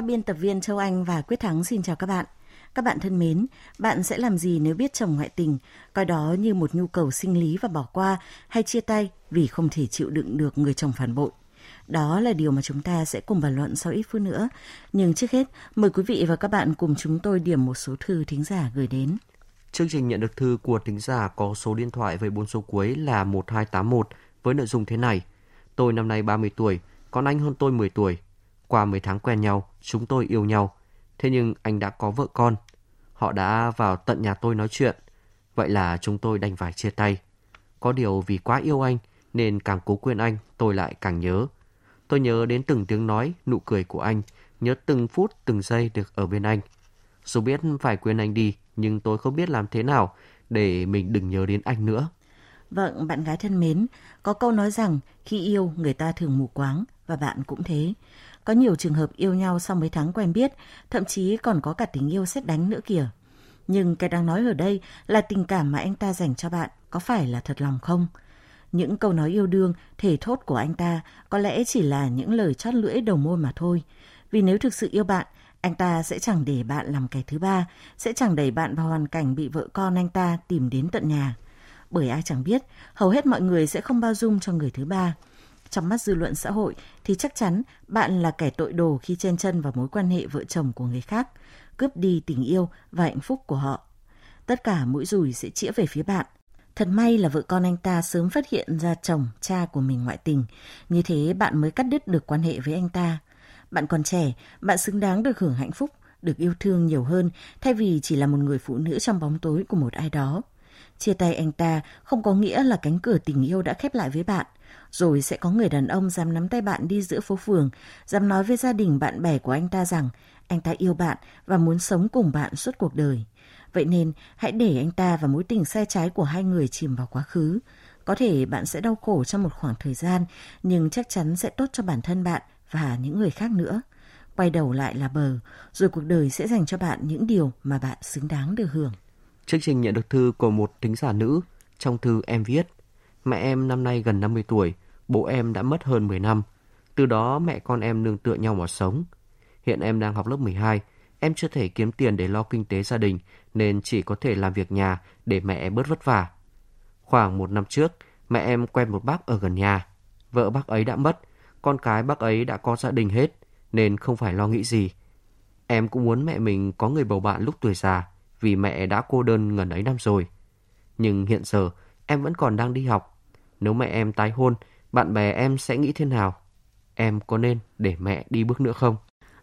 Các biên tập viên Châu Anh và Quyết Thắng xin chào các bạn. Các bạn thân mến, bạn sẽ làm gì nếu biết chồng ngoại tình, coi đó như một nhu cầu sinh lý và bỏ qua hay chia tay vì không thể chịu đựng được người chồng phản bội? Đó là điều mà chúng ta sẽ cùng bàn luận sau ít phút nữa. Nhưng trước hết, mời quý vị và các bạn cùng chúng tôi điểm một số thư thính giả gửi đến. Chương trình nhận được thư của thính giả có số điện thoại với bốn số cuối là 1281 với nội dung thế này. Tôi năm nay 30 tuổi, còn anh hơn tôi 10 tuổi. Qua 10 tháng quen nhau, chúng tôi yêu nhau. Thế nhưng anh đã có vợ con. Họ đã vào tận nhà tôi nói chuyện. Vậy là chúng tôi đành phải chia tay. Có điều vì quá yêu anh nên càng cố quên anh tôi lại càng nhớ. Tôi nhớ đến từng tiếng nói, nụ cười của anh, nhớ từng phút, từng giây được ở bên anh. Dù biết phải quên anh đi, nhưng tôi không biết làm thế nào để mình đừng nhớ đến anh nữa. Vâng, bạn gái thân mến, có câu nói rằng khi yêu người ta thường mù quáng và bạn cũng thế. Có nhiều trường hợp yêu nhau sau mấy tháng quen biết, thậm chí còn có cả tình yêu xét đánh nữa kìa. Nhưng cái đang nói ở đây là tình cảm mà anh ta dành cho bạn có phải là thật lòng không? Những câu nói yêu đương, thể thốt của anh ta có lẽ chỉ là những lời chót lưỡi đầu môi mà thôi. Vì nếu thực sự yêu bạn, anh ta sẽ chẳng để bạn làm kẻ thứ ba, sẽ chẳng đẩy bạn vào hoàn cảnh bị vợ con anh ta tìm đến tận nhà. Bởi ai chẳng biết, hầu hết mọi người sẽ không bao dung cho người thứ ba. Trong mắt dư luận xã hội thì chắc chắn bạn là kẻ tội đồ khi chen chân vào mối quan hệ vợ chồng của người khác, cướp đi tình yêu và hạnh phúc của họ. Tất cả mũi rùi sẽ chĩa về phía bạn. Thật may là vợ con anh ta sớm phát hiện ra chồng, cha của mình ngoại tình. Như thế bạn mới cắt đứt được quan hệ với anh ta. Bạn còn trẻ, bạn xứng đáng được hưởng hạnh phúc, được yêu thương nhiều hơn thay vì chỉ là một người phụ nữ trong bóng tối của một ai đó. Chia tay anh ta không có nghĩa là cánh cửa tình yêu đã khép lại với bạn. Rồi sẽ có người đàn ông dám nắm tay bạn đi giữa phố phường, dám nói với gia đình bạn bè của anh ta rằng anh ta yêu bạn và muốn sống cùng bạn suốt cuộc đời. Vậy nên hãy để anh ta và mối tình sai trái của hai người chìm vào quá khứ. Có thể bạn sẽ đau khổ trong một khoảng thời gian, nhưng chắc chắn sẽ tốt cho bản thân bạn và những người khác nữa. Quay đầu lại là bờ, rồi cuộc đời sẽ dành cho bạn những điều mà bạn xứng đáng được hưởng. Chương trình nhận được thư của một thính giả nữ. Trong thư em viết, mẹ em năm nay gần 50 tuổi, bố em đã mất hơn 10 năm. Từ đó mẹ con em nương tựa nhau mà sống. Hiện em đang học lớp 12, em chưa thể kiếm tiền để lo kinh tế gia đình nên chỉ có thể làm việc nhà để mẹ bớt vất vả. Khoảng một năm trước, mẹ em quen một bác ở gần nhà. Vợ bác ấy đã mất, con cái bác ấy đã có gia đình hết nên không phải lo nghĩ gì. Em cũng muốn mẹ mình có người bầu bạn lúc tuổi già vì mẹ đã cô đơn ngần ấy năm rồi. Nhưng hiện giờ em vẫn còn đang đi học. Nếu mẹ em tái hôn, bạn bè em sẽ nghĩ thế nào? Em có nên để mẹ đi bước nữa không?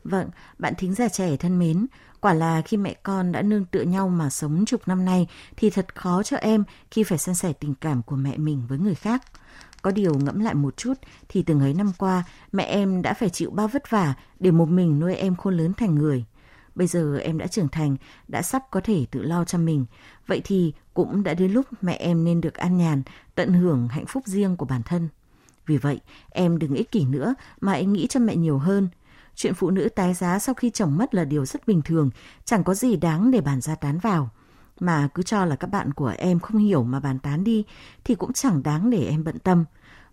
Vâng, bạn thính giả trẻ thân mến, quả là khi mẹ con đã nương tựa nhau mà sống chục năm nay thì thật khó cho em khi phải san sẻ tình cảm của mẹ mình với người khác. Có điều ngẫm lại một chút thì từng ấy năm qua mẹ em đã phải chịu bao vất vả để một mình nuôi em khôn lớn thành người. Bây giờ em đã trưởng thành, đã sắp có thể tự lo cho mình. Vậy thì cũng đã đến lúc mẹ em nên được an nhàn, tận hưởng hạnh phúc riêng của bản thân. Vì vậy, em đừng ích kỷ nữa mà hãy nghĩ cho mẹ nhiều hơn. Chuyện phụ nữ tái giá sau khi chồng mất là điều rất bình thường, chẳng có gì đáng để bàn ra tán vào. Mà cứ cho là các bạn của em không hiểu mà bàn tán đi thì cũng chẳng đáng để em bận tâm.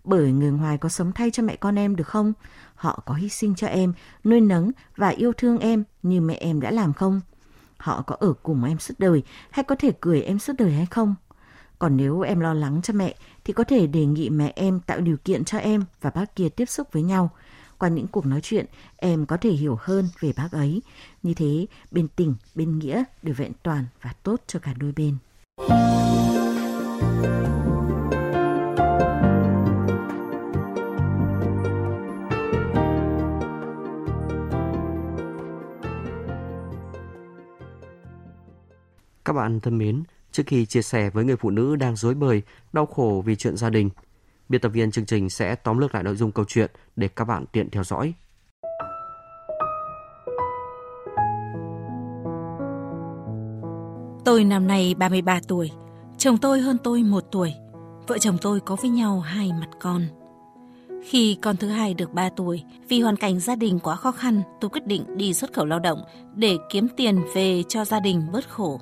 Bởi người ngoài có sống thay cho mẹ con em được không? Họ có hy sinh cho em, nuôi nấng và yêu thương em như mẹ em đã làm không? Họ có ở cùng em suốt đời hay có thể cười em suốt đời hay không? Còn nếu em lo lắng cho mẹ thì có thể đề nghị mẹ em tạo điều kiện cho em và bác kia tiếp xúc với nhau. Qua những cuộc nói chuyện, em có thể hiểu hơn về bác ấy. Như thế, bên tình, bên nghĩa đều vẹn toàn và tốt cho cả đôi bên. Các bạn thân mến, trước khi chia sẻ với người phụ nữ đang dối bời, đau khổ vì chuyện gia đình, Biên tập viên chương trình sẽ tóm lược lại nội dung câu chuyện để các bạn tiện theo dõi. Tôi năm nay 33 tuổi, chồng tôi hơn tôi một tuổi. Vợ chồng tôi có với nhau hai mặt con. Khi con thứ hai được 3 tuổi, vì hoàn cảnh gia đình quá khó khăn, tôi quyết định đi xuất khẩu lao động để kiếm tiền về cho gia đình bớt khổ.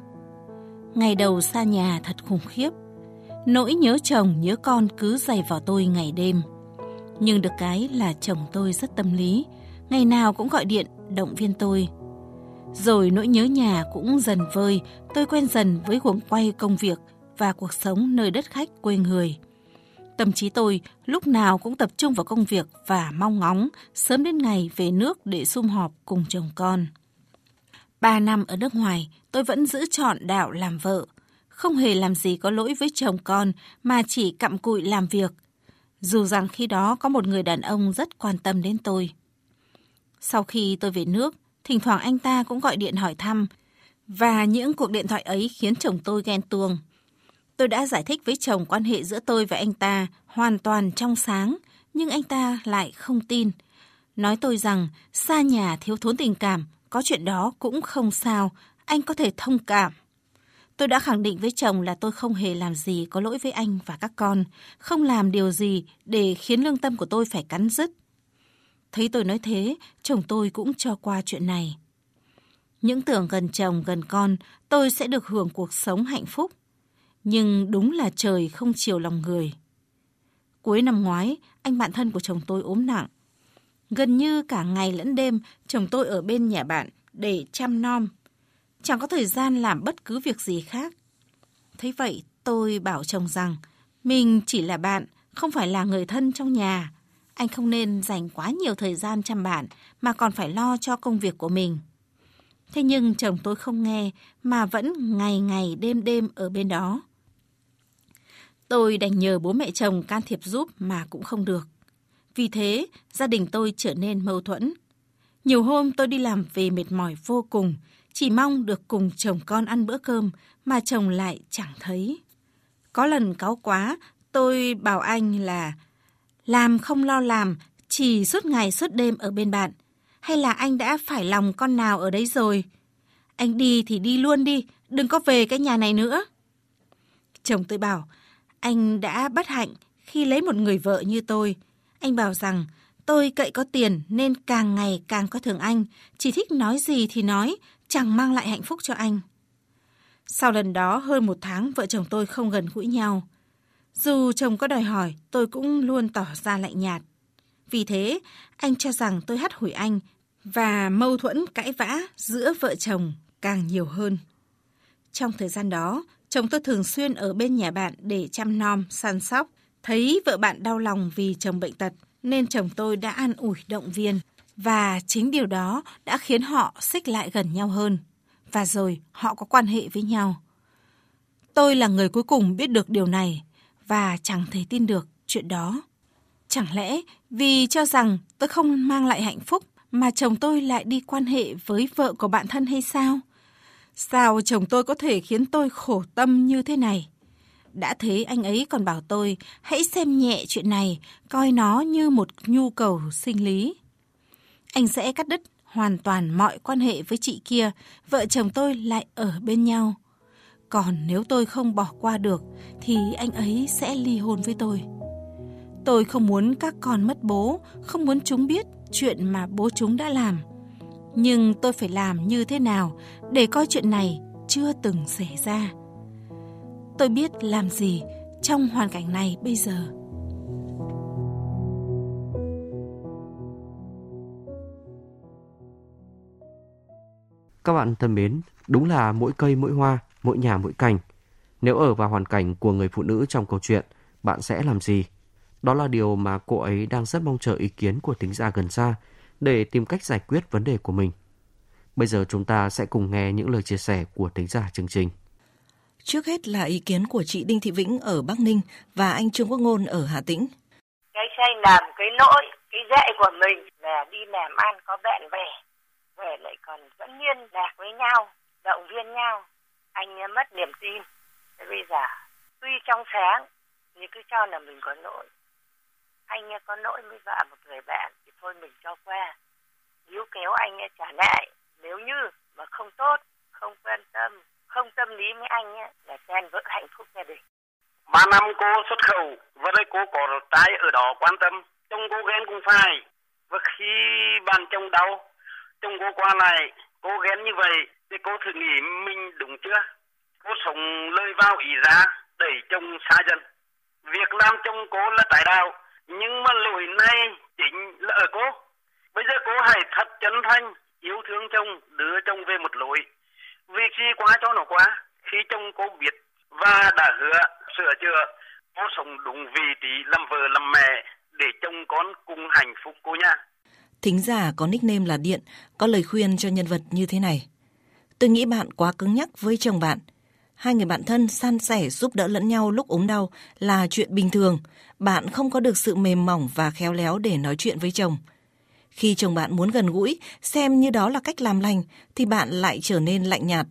Ngày đầu xa nhà thật khủng khiếp. Nỗi nhớ chồng, nhớ con cứ dày vào tôi ngày đêm. Nhưng được cái là chồng tôi rất tâm lý, ngày nào cũng gọi điện động viên tôi. Rồi nỗi nhớ nhà cũng dần vơi, tôi quen dần với guồng quay công việc và cuộc sống nơi đất khách quê người. Tâm trí tôi lúc nào cũng tập trung vào công việc và mong ngóng sớm đến ngày về nước để sum họp cùng chồng con. Ba năm ở nước ngoài, tôi vẫn giữ chọn đạo làm vợ. Không hề làm gì có lỗi với chồng con mà chỉ cặm cụi làm việc. Dù rằng khi đó có một người đàn ông rất quan tâm đến tôi. Sau khi tôi về nước, thỉnh thoảng anh ta cũng gọi điện hỏi thăm. Và những cuộc điện thoại ấy khiến chồng tôi ghen tuông. Tôi đã giải thích với chồng quan hệ giữa tôi và anh ta hoàn toàn trong sáng, nhưng anh ta lại không tin. Nói tôi rằng xa nhà thiếu thốn tình cảm, có chuyện đó cũng không sao, anh có thể thông cảm. Tôi đã khẳng định với chồng là tôi không hề làm gì có lỗi với anh và các con, không làm điều gì để khiến lương tâm của tôi phải cắn rứt. Thấy tôi nói thế, chồng tôi cũng cho qua chuyện này. Những tưởng gần chồng gần con, tôi sẽ được hưởng cuộc sống hạnh phúc. Nhưng đúng là trời không chiều lòng người. Cuối năm ngoái, anh bạn thân của chồng tôi ốm nặng. Gần như cả ngày lẫn đêm, chồng tôi ở bên nhà bạn để chăm nom. Chẳng có thời gian làm bất cứ việc gì khác. Thế vậy, tôi bảo chồng rằng, mình chỉ là bạn, không phải là người thân trong nhà. Anh không nên dành quá nhiều thời gian chăm bạn, mà còn phải lo cho công việc của mình. Thế nhưng chồng tôi không nghe, mà vẫn ngày ngày đêm đêm ở bên đó. Tôi đành nhờ bố mẹ chồng can thiệp giúp mà cũng không được. Vì thế, gia đình tôi trở nên mâu thuẫn. Nhiều hôm tôi đi làm về mệt mỏi vô cùng, chỉ mong được cùng chồng con ăn bữa cơm mà chồng lại chẳng thấy. Có lần cáu quá, tôi bảo anh là làm không lo làm, chỉ suốt ngày suốt đêm ở bên bạn. Hay là anh đã phải lòng con nào ở đấy rồi? Anh đi thì đi luôn đi, đừng có về cái nhà này nữa. Chồng tôi bảo, anh đã bất hạnh khi lấy một người vợ như tôi. Anh bảo rằng tôi cậy có tiền nên càng ngày càng có thường anh, chỉ thích nói gì thì nói, chẳng mang lại hạnh phúc cho anh. Sau lần đó hơn một tháng vợ chồng tôi không gần gũi nhau. Dù chồng có đòi hỏi, tôi cũng luôn tỏ ra lạnh nhạt. Vì thế, anh cho rằng tôi hắt hủi anh và mâu thuẫn cãi vã giữa vợ chồng càng nhiều hơn. Trong thời gian đó, chồng tôi thường xuyên ở bên nhà bạn để chăm nom, săn sóc. Thấy vợ bạn đau lòng vì chồng bệnh tật, nên chồng tôi đã an ủi động viên. Và chính điều đó đã khiến họ xích lại gần nhau hơn. Và rồi họ có quan hệ với nhau. Tôi là người cuối cùng biết được điều này và chẳng thể tin được chuyện đó. Chẳng lẽ vì cho rằng tôi không mang lại hạnh phúc mà chồng tôi lại đi quan hệ với vợ của bạn thân hay sao? Sao chồng tôi có thể khiến tôi khổ tâm như thế này? Đã thế anh ấy còn bảo tôi hãy xem nhẹ chuyện này, coi nó như một nhu cầu sinh lý. Anh sẽ cắt đứt hoàn toàn mọi quan hệ với chị kia, vợ chồng tôi lại ở bên nhau. Còn nếu tôi không bỏ qua được thì anh ấy sẽ ly hôn với tôi. Tôi không muốn các con mất bố, không muốn chúng biết chuyện mà bố chúng đã làm. Nhưng tôi phải làm như thế nào để coi chuyện này chưa từng xảy ra. Tôi biết làm gì trong hoàn cảnh này bây giờ. Các bạn thân mến, đúng là mỗi cây mỗi hoa, mỗi nhà mỗi cành. Nếu ở vào hoàn cảnh của người phụ nữ trong câu chuyện, bạn sẽ làm gì? Đó là điều mà cô ấy đang rất mong chờ ý kiến của tính giả gần xa để tìm cách giải quyết vấn đề của mình. Bây giờ chúng ta sẽ cùng nghe những lời chia sẻ của tính giả chương trình. Trước hết là ý kiến của chị Đinh Thị Vĩnh ở Bắc Ninh và anh Trương Quốc Ngôn ở Hà Tĩnh. Cái sai làm cái lỗi, cái dạy của mình là đi làm ăn có bạn bè, về lại còn vẫn liên lạc với nhau, động viên nhau. Anh mất niềm tin. Thế bây giờ, tuy trong sáng, nhưng cứ cho là mình có lỗi. anh có lỗi với vợ một người bạn thì thôi mình cho qua níu kéo anh trả lại nếu như mà không tốt không quan tâm không tâm lý với anh ấy, là chen vỡ hạnh phúc gia đình. Ba năm cô xuất khẩu và đây cô có trai ở đó quan tâm chồng cô ghen cũng phải. Và khi bạn chồng đau chồng cô qua lại cô ghen như vậy thì cô thử nghĩ mình đúng chưa? Cô sống lời vào ý ra đẩy chồng xa dần. Việc làm chồng cô là trái đạo nhưng mà lỗi này chính là ở cô. Bây giờ cô hãy thật chân thành yêu thương chồng đưa chồng về một lối vì khi quá cho nó quá, khi chồng cô biết và đã hứa, sửa chữa, cô sống đúng vị trí làm vợ làm mẹ để chồng con cùng hạnh phúc cô nha Thính giả có nickname là Điện, có lời khuyên cho nhân vật như thế này. Tôi nghĩ bạn quá cứng nhắc với chồng bạn. Hai người bạn thân san sẻ giúp đỡ lẫn nhau lúc ốm đau là chuyện bình thường. Bạn không có được sự mềm mỏng và khéo léo để nói chuyện với chồng. Khi chồng bạn muốn gần gũi, xem như đó là cách làm lành, thì bạn lại trở nên lạnh nhạt.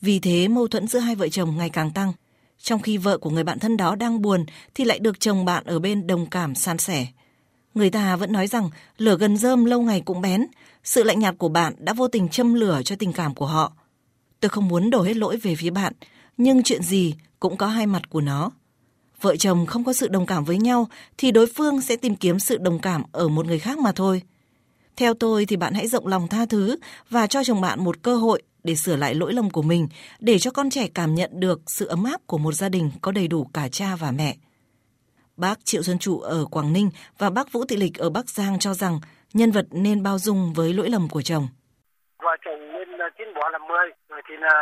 Vì thế mâu thuẫn giữa hai vợ chồng ngày càng tăng. Trong khi vợ của người bạn thân đó đang buồn thì lại được chồng bạn ở bên đồng cảm san sẻ. Người ta vẫn nói rằng lửa gần rơm lâu ngày cũng bén, sự lạnh nhạt của bạn đã vô tình châm lửa cho tình cảm của họ. Tôi không muốn đổ hết lỗi về phía bạn, nhưng chuyện gì cũng có hai mặt của nó. Vợ chồng không có sự đồng cảm với nhau thì đối phương sẽ tìm kiếm sự đồng cảm ở một người khác mà thôi. Theo tôi thì bạn hãy rộng lòng tha thứ và cho chồng bạn một cơ hội để sửa lại lỗi lầm của mình, để cho con trẻ cảm nhận được sự ấm áp của một gia đình có đầy đủ cả cha và mẹ. Bác Triệu Xuân Trụ ở Quảng Ninh và bác Vũ Thị Lịch ở Bắc Giang cho rằng nhân vật nên bao dung với lỗi lầm của chồng. Vợ chồng nên ờ, tiến bỏ làm mười, rồi thì là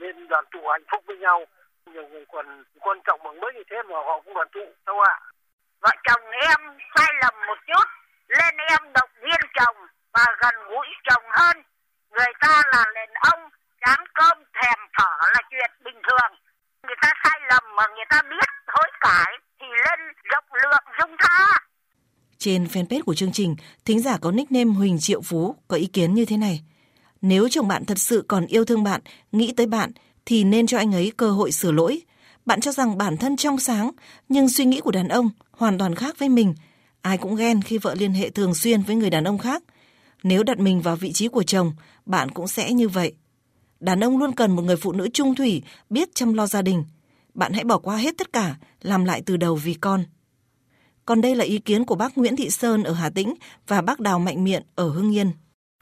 nên đoàn tụ hạnh phúc với nhau. Nhiều người còn quan trọng bằng mới như thế mà họ cũng đoàn tụ, đâu ạ? Vợ chồng em sai lầm một chút, lên em động viên chồng và gần gũi chồng hơn. Người ta là đàn ông, chán cơm thèm thở là chuyện bình thường. Người ta sai lầm mà người ta biết hối cải thì lên rộng lượng dung tha. Trên fanpage của chương trình, thính giả có nickname Huỳnh Triệu Phú có ý kiến như thế này. Nếu chồng bạn thật sự còn yêu thương bạn, nghĩ tới bạn, thì nên cho anh ấy cơ hội sửa lỗi. Bạn cho rằng bản thân trong sáng, nhưng suy nghĩ của đàn ông hoàn toàn khác với mình. Ai cũng ghen khi vợ liên hệ thường xuyên với người đàn ông khác. Nếu đặt mình vào vị trí của chồng, bạn cũng sẽ như vậy. Đàn ông luôn cần một người phụ nữ trung thủy, biết chăm lo gia đình. Bạn hãy bỏ qua hết tất cả, làm lại từ đầu vì con. Còn đây là ý kiến của bác Nguyễn Thị Sơn ở Hà Tĩnh và bác Đào Mạnh Miện ở Hưng Yên.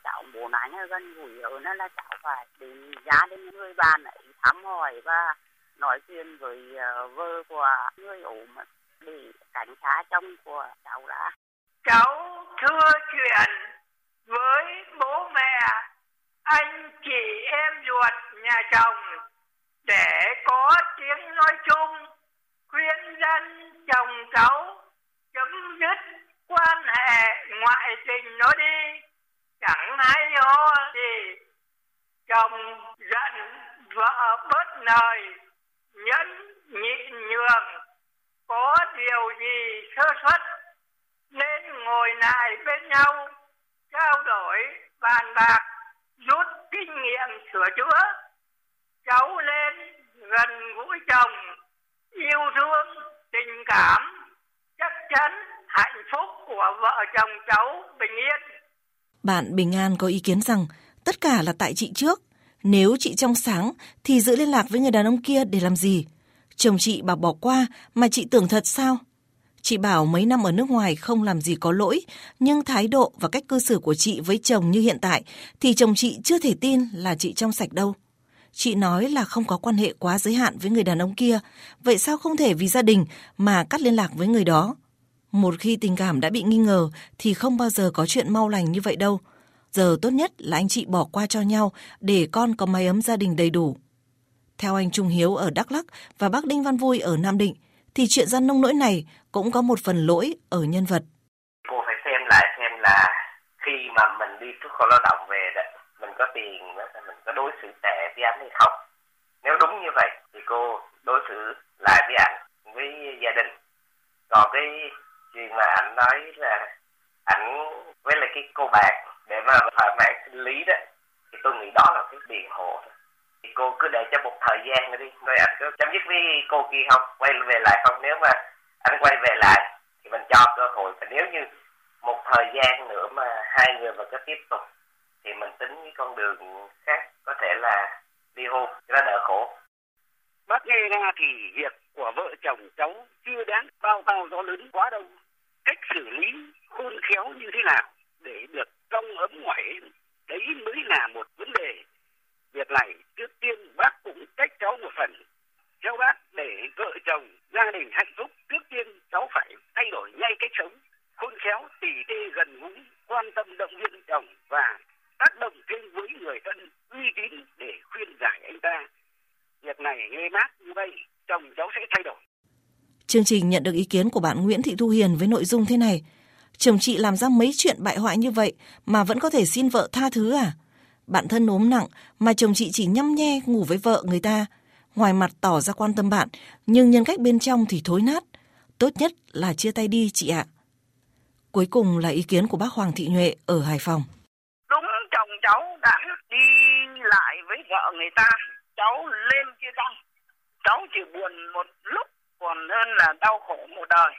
Cháu muốn anh gần gũi ở nó là cháu phải đến gia đình người bạn ấy thăm hỏi và nói chuyện với uh, vợ của người ốm để cảnh sát chồng của cháu đã. Cháu thưa chuyện với bố mẹ, anh chị em ruột nhà chồng để có tiếng nói chung khuyên dân chồng cháu chấm dứt quan hệ ngoại tình nó đi. Chẳng hay ho gì. Chồng giận vợ bớt lời, nhẫn nhịn nhường, có điều gì sơ suất? Nên ngồi lại bên nhau, trao đổi, bàn bạc, rút kinh nghiệm sửa chữa. Cháu lên gần gũi chồng, yêu thương, tình cảm chắc chắn hạnh phúc của vợ chồng cháu bình yên Bạn Bình An có ý kiến rằng tất cả là tại chị trước. Nếu chị trong sáng thì giữ liên lạc với người đàn ông kia để làm gì? Chồng chị bảo bỏ qua mà chị tưởng thật sao? Chị bảo mấy năm ở nước ngoài không làm gì có lỗi, nhưng thái độ và cách cư xử của chị với chồng như hiện tại thì chồng chị chưa thể tin là chị trong sạch đâu. Chị nói là không có quan hệ quá giới hạn với người đàn ông kia, vậy sao không thể vì gia đình mà cắt liên lạc với người đó? Một khi tình cảm đã bị nghi ngờ thì không bao giờ có chuyện mau lành như vậy đâu. Giờ tốt nhất là anh chị bỏ qua cho nhau để con có mái ấm gia đình đầy đủ. Theo anh Trung Hiếu ở Đắk Lắk và bác Đinh Văn Vui ở Nam Định, thì chuyện gian nông nỗi này cũng có một phần lỗi ở nhân vật. Cô phải xem lại xem là khi mà mình đi xuất khẩu lao động về đó, mình có tiền, đó, có đối xử tệ với anh hay không. Nếu đúng như vậy thì cô đối xử lại với anh, với gia đình. Còn cái chuyện mà anh nói là ảnh với lại cái cô bạn để mà thỏa mãn sinh lý đó thì tôi nghĩ đó là cái biện hộ thôi thì cô cứ để cho một thời gian rồi đi rồi anh cứ chấm dứt với cô kia không quay về lại không nếu mà anh quay về lại thì mình cho cơ hội và nếu như một thời gian nữa mà hai người mà cứ tiếp tục thì mình tính cái con đường khác có thể là ly hôn cho nó đỡ khổ. Bác nghe ra thì việc của vợ chồng cháu chưa đáng bao tao gió lớn quá đâu cách xử lý khôn khéo như thế nào để được trong ấm ngoại đấy mới là một vấn đề việc này trước tiên bác cũng trách cháu một phần theo bác để vợ chồng gia đình hạnh phúc trước tiên cháu phải thay đổi ngay cách sống khôn khéo tỉ tê gần gũi quan tâm động viên chồng và tác động thêm với người thân uy tín để khuyên giải anh ta việc này nghe bác như vậy chồng cháu sẽ thay đổi Chương trình nhận được ý kiến của bạn Nguyễn Thị Thu Hiền với nội dung thế này. Chồng chị làm ra mấy chuyện bại hoại như vậy mà vẫn có thể xin vợ tha thứ à? Bạn thân ốm nặng mà chồng chị chỉ nhăm nhe ngủ với vợ người ta. Ngoài mặt tỏ ra quan tâm bạn, nhưng nhân cách bên trong thì thối nát. Tốt nhất là chia tay đi chị ạ. Cuối cùng là ý kiến của bác Hoàng Thị Nhuệ ở Hải Phòng. Đúng chồng cháu đã đi lại với vợ người ta, cháu lên chia tay. Cháu chỉ buồn một lúc còn hơn là đau khổ một đời.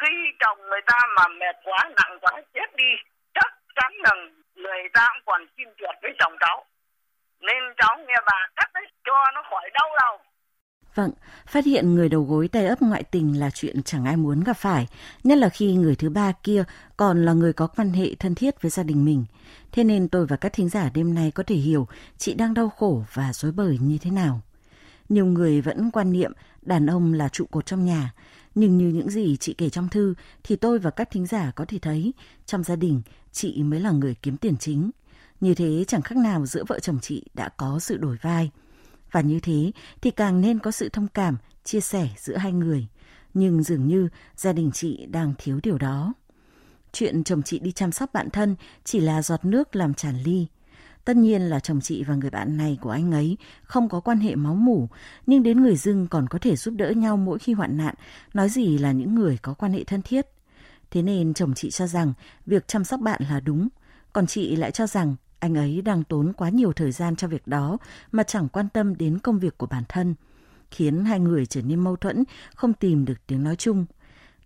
Khi chồng người ta mà mệt quá, nặng quá, chết đi, chắc chắn là người ta cũng còn xin chuột với chồng cháu. Nên cháu nghe bà cắt đấy, cho nó khỏi đau đầu. Vâng, phát hiện người đầu gối tay ấp ngoại tình là chuyện chẳng ai muốn gặp phải, nhất là khi người thứ ba kia còn là người có quan hệ thân thiết với gia đình mình. Thế nên tôi và các thính giả đêm nay có thể hiểu chị đang đau khổ và dối bời như thế nào. Nhiều người vẫn quan niệm đàn ông là trụ cột trong nhà, nhưng như những gì chị kể trong thư thì tôi và các thính giả có thể thấy trong gia đình chị mới là người kiếm tiền chính. Như thế chẳng khác nào giữa vợ chồng chị đã có sự đổi vai. Và như thế thì càng nên có sự thông cảm, chia sẻ giữa hai người. Nhưng dường như gia đình chị đang thiếu điều đó. Chuyện chồng chị đi chăm sóc bạn thân chỉ là giọt nước làm tràn ly. Tất nhiên là chồng chị và người bạn này của anh ấy không có quan hệ máu mủ, nhưng đến người dưng còn có thể giúp đỡ nhau mỗi khi hoạn nạn, nói gì là những người có quan hệ thân thiết. Thế nên chồng chị cho rằng việc chăm sóc bạn là đúng, còn chị lại cho rằng anh ấy đang tốn quá nhiều thời gian cho việc đó mà chẳng quan tâm đến công việc của bản thân, khiến hai người trở nên mâu thuẫn, không tìm được tiếng nói chung.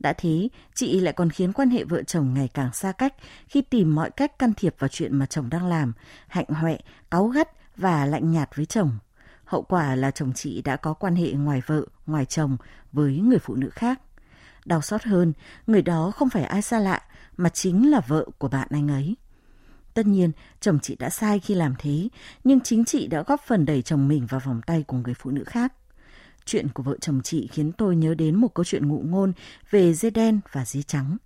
Đã thế, chị lại còn khiến quan hệ vợ chồng ngày càng xa cách khi tìm mọi cách can thiệp vào chuyện mà chồng đang làm, hạnh hoẹ, cáu gắt và lạnh nhạt với chồng. Hậu quả là chồng chị đã có quan hệ ngoài vợ, ngoài chồng với người phụ nữ khác. Đau xót hơn, người đó không phải ai xa lạ, mà chính là vợ của bạn anh ấy. Tất nhiên, chồng chị đã sai khi làm thế, nhưng chính chị đã góp phần đẩy chồng mình vào vòng tay của người phụ nữ khác. Chuyện của vợ chồng chị khiến tôi nhớ đến một câu chuyện ngụ ngôn về dê đen và dê trắng.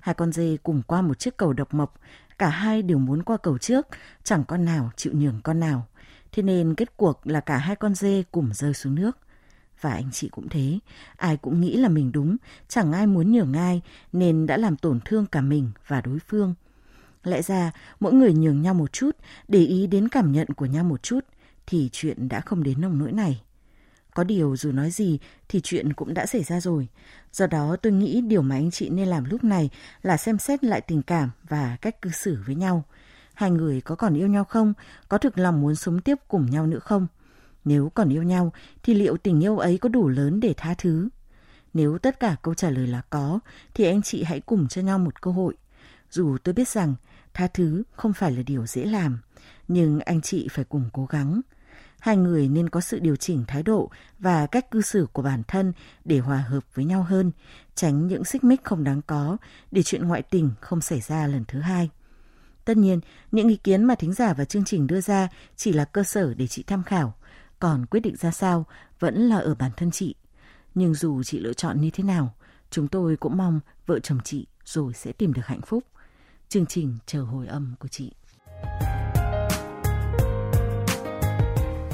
Hai con dê cùng qua một chiếc cầu độc mộc, cả hai đều muốn qua cầu trước, chẳng con nào chịu nhường con nào. Thế nên kết cuộc là cả hai con dê cùng rơi xuống nước. Và anh chị cũng thế, ai cũng nghĩ là mình đúng, chẳng ai muốn nhường ai nên đã làm tổn thương cả mình và đối phương. Lẽ ra, mỗi người nhường nhau một chút, để ý đến cảm nhận của nhau một chút, thì chuyện đã không đến nông nỗi này. Có điều dù nói gì thì chuyện cũng đã xảy ra rồi. Do đó tôi nghĩ điều mà anh chị nên làm lúc này là xem xét lại tình cảm và cách cư xử với nhau. Hai người có còn yêu nhau không? Có thực lòng muốn sống tiếp cùng nhau nữa không? Nếu còn yêu nhau thì liệu tình yêu ấy có đủ lớn để tha thứ? Nếu tất cả câu trả lời là có thì anh chị hãy cùng cho nhau một cơ hội. Dù tôi biết rằng tha thứ không phải là điều dễ làm, nhưng anh chị phải cùng cố gắng hai người nên có sự điều chỉnh thái độ và cách cư xử của bản thân để hòa hợp với nhau hơn, tránh những xích mích không đáng có để chuyện ngoại tình không xảy ra lần thứ hai. Tất nhiên, những ý kiến mà thính giả và chương trình đưa ra chỉ là cơ sở để chị tham khảo, còn quyết định ra sao vẫn là ở bản thân chị. Nhưng dù chị lựa chọn như thế nào, chúng tôi cũng mong vợ chồng chị rồi sẽ tìm được hạnh phúc. Chương trình chờ hồi âm của chị.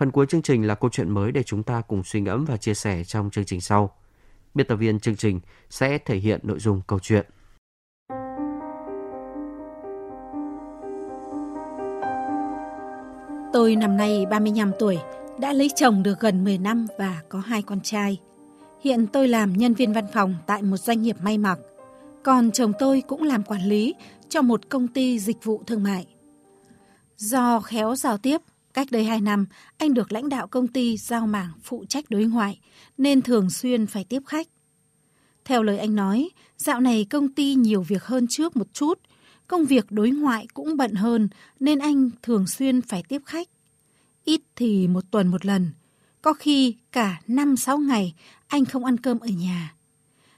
Phần cuối chương trình là câu chuyện mới để chúng ta cùng suy ngẫm và chia sẻ trong chương trình sau. Biên tập viên chương trình sẽ thể hiện nội dung câu chuyện. Tôi năm nay 35 tuổi, đã lấy chồng được gần 10 năm và có hai con trai. Hiện tôi làm nhân viên văn phòng tại một doanh nghiệp may mặc. Còn chồng tôi cũng làm quản lý cho một công ty dịch vụ thương mại. Do khéo giao tiếp cách đây 2 năm, anh được lãnh đạo công ty giao mảng phụ trách đối ngoại, nên thường xuyên phải tiếp khách. Theo lời anh nói, dạo này công ty nhiều việc hơn trước một chút, công việc đối ngoại cũng bận hơn nên anh thường xuyên phải tiếp khách. Ít thì một tuần một lần, có khi cả 5-6 ngày anh không ăn cơm ở nhà.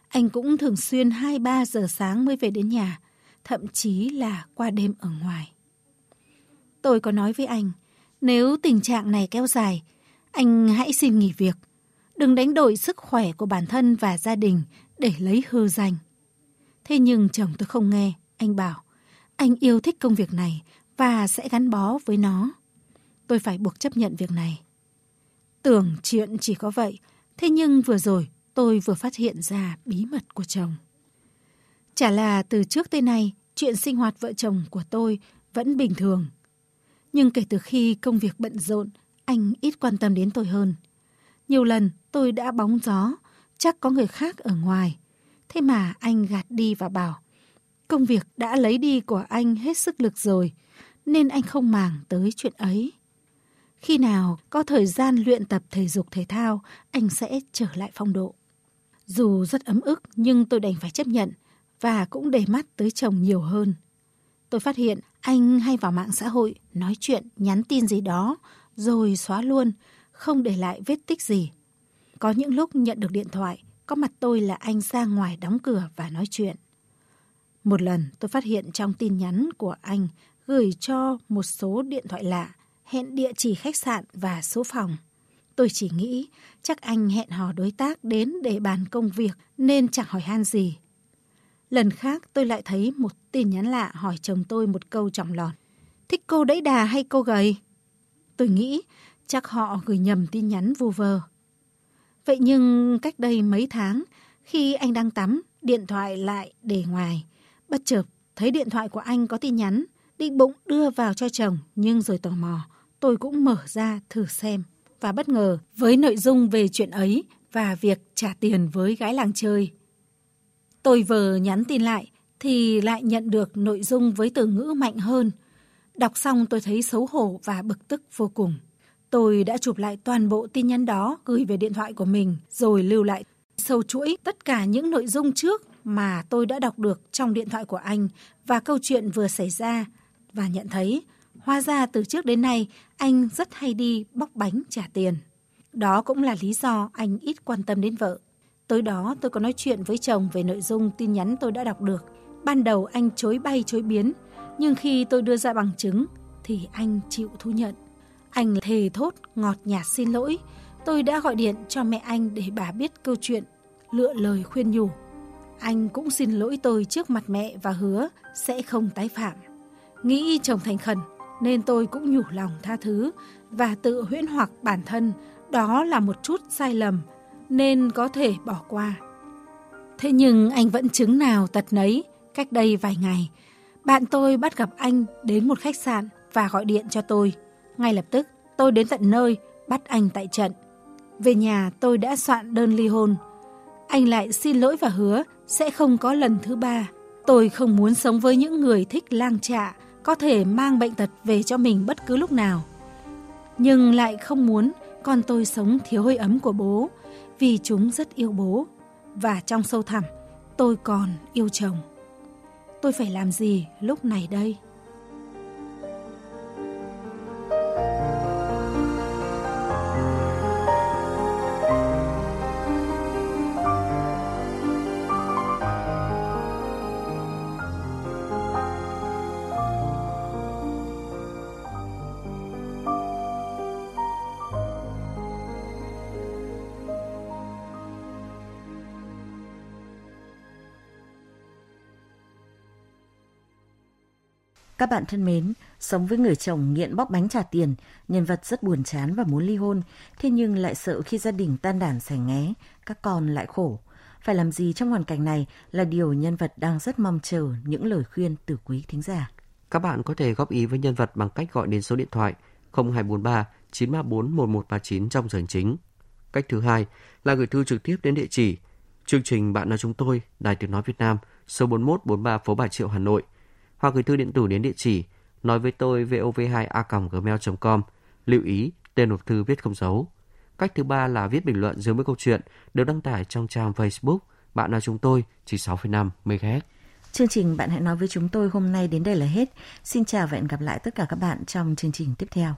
Anh cũng thường xuyên 2-3 giờ sáng mới về đến nhà, thậm chí là qua đêm ở ngoài. Tôi có nói với anh, nếu tình trạng này kéo dài, anh hãy xin nghỉ việc. Đừng đánh đổi sức khỏe của bản thân và gia đình để lấy hư danh. Thế nhưng chồng tôi không nghe, anh bảo, anh yêu thích công việc này và sẽ gắn bó với nó. Tôi phải buộc chấp nhận việc này. Tưởng chuyện chỉ có vậy, thế nhưng vừa rồi tôi vừa phát hiện ra bí mật của chồng. Chả là từ trước tới nay, chuyện sinh hoạt vợ chồng của tôi vẫn bình thường. Nhưng kể từ khi công việc bận rộn, anh ít quan tâm đến tôi hơn. Nhiều lần tôi đã bóng gió, chắc có người khác ở ngoài. Thế mà anh gạt đi và bảo, công việc đã lấy đi của anh hết sức lực rồi, nên anh không màng tới chuyện ấy. Khi nào có thời gian luyện tập thể dục thể thao, anh sẽ trở lại phong độ. Dù rất ấm ức nhưng tôi đành phải chấp nhận và cũng để mắt tới chồng nhiều hơn. Tôi phát hiện anh hay vào mạng xã hội nói chuyện, nhắn tin gì đó rồi xóa luôn, không để lại vết tích gì. Có những lúc nhận được điện thoại, có mặt tôi là anh ra ngoài đóng cửa và nói chuyện. Một lần tôi phát hiện trong tin nhắn của anh gửi cho một số điện thoại lạ, hẹn địa chỉ khách sạn và số phòng. Tôi chỉ nghĩ chắc anh hẹn hò đối tác đến để bàn công việc nên chẳng hỏi han gì. Lần khác tôi lại thấy một tin nhắn lạ hỏi chồng tôi một câu trọng lọt. Thích cô đẫy đà hay cô gầy? Tôi nghĩ chắc họ gửi nhầm tin nhắn vu vơ. Vậy nhưng cách đây mấy tháng, khi anh đang tắm, điện thoại lại để ngoài. Bất chợt thấy điện thoại của anh có tin nhắn, định bụng đưa vào cho chồng nhưng rồi tò mò, tôi cũng mở ra thử xem và bất ngờ với nội dung về chuyện ấy và việc trả tiền với gái làng chơi. Tôi vừa nhắn tin lại thì lại nhận được nội dung với từ ngữ mạnh hơn. Đọc xong tôi thấy xấu hổ và bực tức vô cùng. Tôi đã chụp lại toàn bộ tin nhắn đó, gửi về điện thoại của mình, rồi lưu lại sâu chuỗi tất cả những nội dung trước mà tôi đã đọc được trong điện thoại của anh và câu chuyện vừa xảy ra và nhận thấy, hóa ra từ trước đến nay, anh rất hay đi bóc bánh trả tiền. Đó cũng là lý do anh ít quan tâm đến vợ. Tối đó tôi có nói chuyện với chồng về nội dung tin nhắn tôi đã đọc được. Ban đầu anh chối bay chối biến, nhưng khi tôi đưa ra bằng chứng thì anh chịu thu nhận. Anh thề thốt ngọt nhạt xin lỗi. Tôi đã gọi điện cho mẹ anh để bà biết câu chuyện, lựa lời khuyên nhủ. Anh cũng xin lỗi tôi trước mặt mẹ và hứa sẽ không tái phạm. Nghĩ chồng thành khẩn nên tôi cũng nhủ lòng tha thứ và tự huyễn hoặc bản thân đó là một chút sai lầm nên có thể bỏ qua. Thế nhưng anh vẫn chứng nào tật nấy, cách đây vài ngày, bạn tôi bắt gặp anh đến một khách sạn và gọi điện cho tôi. Ngay lập tức, tôi đến tận nơi, bắt anh tại trận. Về nhà tôi đã soạn đơn ly hôn. Anh lại xin lỗi và hứa sẽ không có lần thứ ba. Tôi không muốn sống với những người thích lang trạ, có thể mang bệnh tật về cho mình bất cứ lúc nào. Nhưng lại không muốn con tôi sống thiếu hơi ấm của bố, vì chúng rất yêu bố. Và trong sâu thẳm, tôi còn yêu chồng. Tôi phải làm gì lúc này đây? Các bạn thân mến, sống với người chồng nghiện bóc bánh trả tiền, nhân vật rất buồn chán và muốn ly hôn, thế nhưng lại sợ khi gia đình tan đàn xẻ nghé, các con lại khổ. Phải làm gì trong hoàn cảnh này là điều nhân vật đang rất mong chờ những lời khuyên từ quý thính giả. Các bạn có thể góp ý với nhân vật bằng cách gọi đến số điện thoại 0243 934 1139 trong giờ chính. Cách thứ hai là gửi thư trực tiếp đến địa chỉ chương trình Bạn là chúng tôi, Đài Tiếng Nói Việt Nam, số 4143 phố Bà Triệu, Hà Nội, hoặc gửi thư điện tử đến địa chỉ nói với tôi vov2a.gmail.com. Lưu ý, tên hộp thư viết không dấu. Cách thứ ba là viết bình luận dưới mỗi câu chuyện được đăng tải trong trang Facebook Bạn nói chúng tôi, chỉ 6,5 MHz. Chương trình Bạn hãy nói với chúng tôi hôm nay đến đây là hết. Xin chào và hẹn gặp lại tất cả các bạn trong chương trình tiếp theo.